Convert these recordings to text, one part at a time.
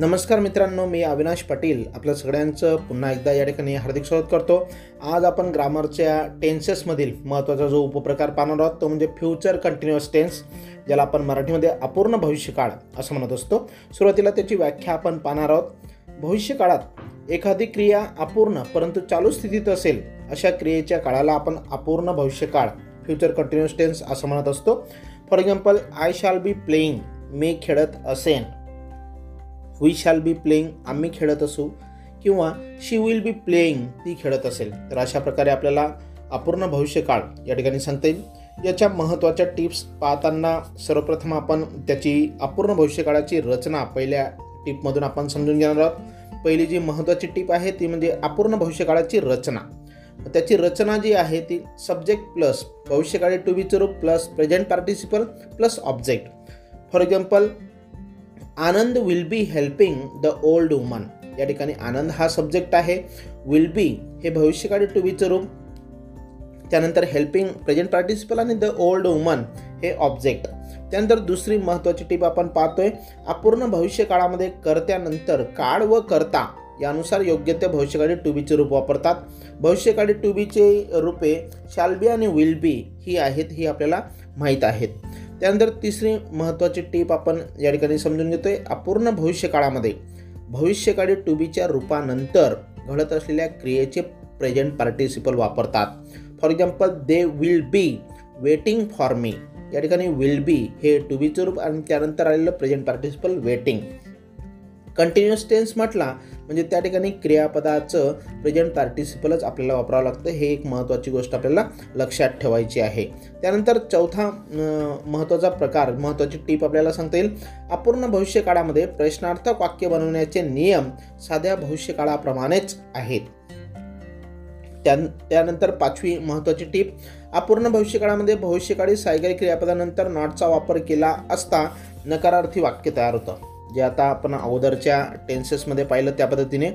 नमस्कार मित्रांनो मी अविनाश पाटील. आपल्या सगळ्यांचं पुन्हा एकदा या ठिकाणी हार्दिक स्वागत करतो. आज आपण ग्रामरच्या टेन्सेसमधील महत्त्वाचा जो उपप्रकार पाहणार आहोत तो म्हणजे फ्युचर कंटिन्युअस टेन्स ज्याला आपण मराठीमध्ये अपूर्ण भविष्यकाळ असं म्हणत असतो. सुरुवातीला त्याची व्याख्या आपण पाहणार आहोत. भविष्यकाळात एखादी क्रिया अपूर्ण परंतु चालू स्थितीत असेल अशा क्रियेच्या काळाला आपण अपूर्ण भविष्यकाळ फ्युचर कंटिन्युअस टेन्स असं म्हणत असतो. For example I shall be playing मी खेळत असेन. वी शॅल बी प्लेईंग आम्ही खेळत असू किंवा शी विल बी प्लेईंग ती खेळत असेल. तर अशा प्रकारे आपल्याला अपूर्ण भविष्यकाळ या ठिकाणी सांगता येईल. याच्या महत्त्वाच्या टिप्स पाहताना सर्वप्रथम आपण त्याची अपूर्ण भविष्यकाळाची रचना पहिल्या टिपमधून आपण समजून घेणार आहोत. पहिली जी महत्त्वाची टीप आहे ती म्हणजे अपूर्ण भविष्यकाळाची रचना. त्याची रचना जी आहे ती सब्जेक्ट प्लस भविष्यकाळी टू बीचं रूप plus present participle plus object for example Anand will be helping the old woman या ठिकाणी आनंद हा सब्जेक्ट आहे. विल बी हे भविष्यकाळी टू बीचं रूप. त्यानंतर हेल्पिंग प्रेझेंट पार्टिसिपल आणि द ओल्ड वुमन हे ऑब्जेक्ट त्यानंतर दुसरी महत्त्वाची टीप आपण पाहतोय. अपूर्ण भविष्यकाळामध्ये कर्त्यानंतर काळ व कर्ता यानुसार योग्य ते भविष्यकाळी टू बीचे रूप वापरतात. भविष्यकाळी टू बीचे रूपे शाल बी आणि विल बी ही आहेत ही आपल्याला माहीत आहेत. त्यानंतर तिसरी महत्त्वाची टीप आपण या ठिकाणी समजून घेतोय अपूर्ण भविष्यकाळामध्ये. भविष्यकाळी टू बीच्या रूपानंतर घडत असलेल्या क्रियेचे प्रेझेंट पार्टिसिपल वापरतात. For example they will be waiting for me या ठिकाणी विल बी हे टू बीचं रूप आणि त्यानंतर आलेलं present participle waiting continuous tense म्हटला म्हणजे त्या ठिकाणी क्रियापदाचं प्रेझेंट पार्टिसिपलच आपल्याला वापरावं लागतं. हे एक महत्त्वाची गोष्ट आपल्याला लक्षात ठेवायची आहे. त्यानंतर चौथा महत्त्वाचा प्रकार महत्त्वाची टीप आपल्याला सांगता येईल. अपूर्ण भविष्यकाळामध्ये प्रश्नार्थक वाक्य बनवण्याचे नियम साध्या भविष्यकाळाप्रमाणेच आहेत. त्यान त्यानंतर पाचवी महत्त्वाची टीप अपूर्ण भविष्यकाळामध्ये भविष्यकाळी सायकल क्रियापदानंतर नॉटचा वापर केला असता नकारार्थी वाक्य तयार होतं. जे आता आपण अगोदरच्या टेन्सेसमध्ये पाहिलं त्या पद्धतीने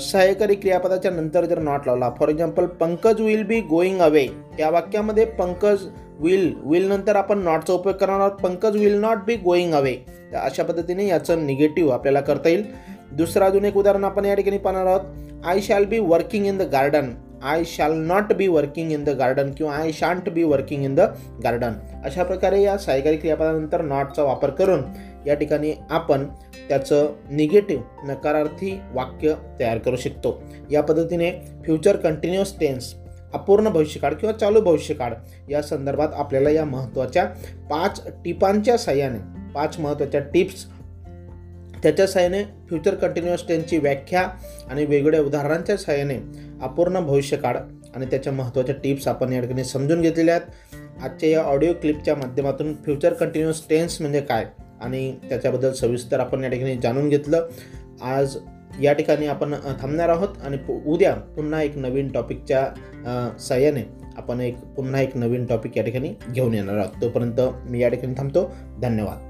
सहाय्यकारी क्रियापदाच्या नंतर जर नॉट लावला for example Pankaj will be going away या वाक्यामध्ये पंकज विल विल नंतर आपण नॉटचा उपयोग करणार आहोत. Pankaj will not be going away अशा पद्धतीने याचं निगेटिव्ह आपल्याला करता येईल. दुसरं अजून एक उदाहरण आपण या ठिकाणी पाहणार आहोत. I shall be working in the garden I shall not be working in the garden किंवा I shan't be working in the garden अशा प्रकारे या सायकारी क्रियापदानंतर नॉटचा वापर करून या ठिकाणी आपण त्याचं निगेटिव्ह नकारार्थी वाक्य तयार करू शकतो. या पद्धतीने फ्युचर कंटिन्युअस टेन्स अपूर्ण भविष्यकाळ किंवा चालू भविष्यकाळ या संदर्भात आपल्याला या महत्त्वाच्या पाच टिपांच्या साह्याने पाच महत्त्वाच्या टिप्स त्याच्या साह्याने फ्युचर कंटिन्युअस टेन्सची व्याख्या आणि वेगवेगळ्या उदाहरणांच्या साह्याने अपूर्ण भविष्यकाळ आणि त्याच्या महत्त्वाच्या टिप्स आपण या ठिकाणी समजून घेतलेल्या आहेत. आजच्या या ऑडिओ क्लिपच्या माध्यमातून फ्युचर कंटिन्युअस टेन्स म्हणजे काय? आणि त्याच्याबद्दल सविस्तर आपण या ठिकाणी जाणून घेतलं. आज या ठिकाणी आपण थांबणार आहोत आणि उद्या पुन्हा एक नवीन टॉपिकच्या साह्याने आपण एक पुन्हा एक नवीन टॉपिक या ठिकाणी घेऊन येणार आहोत. तोपर्यंत मी या ठिकाणी थांबतो. धन्यवाद.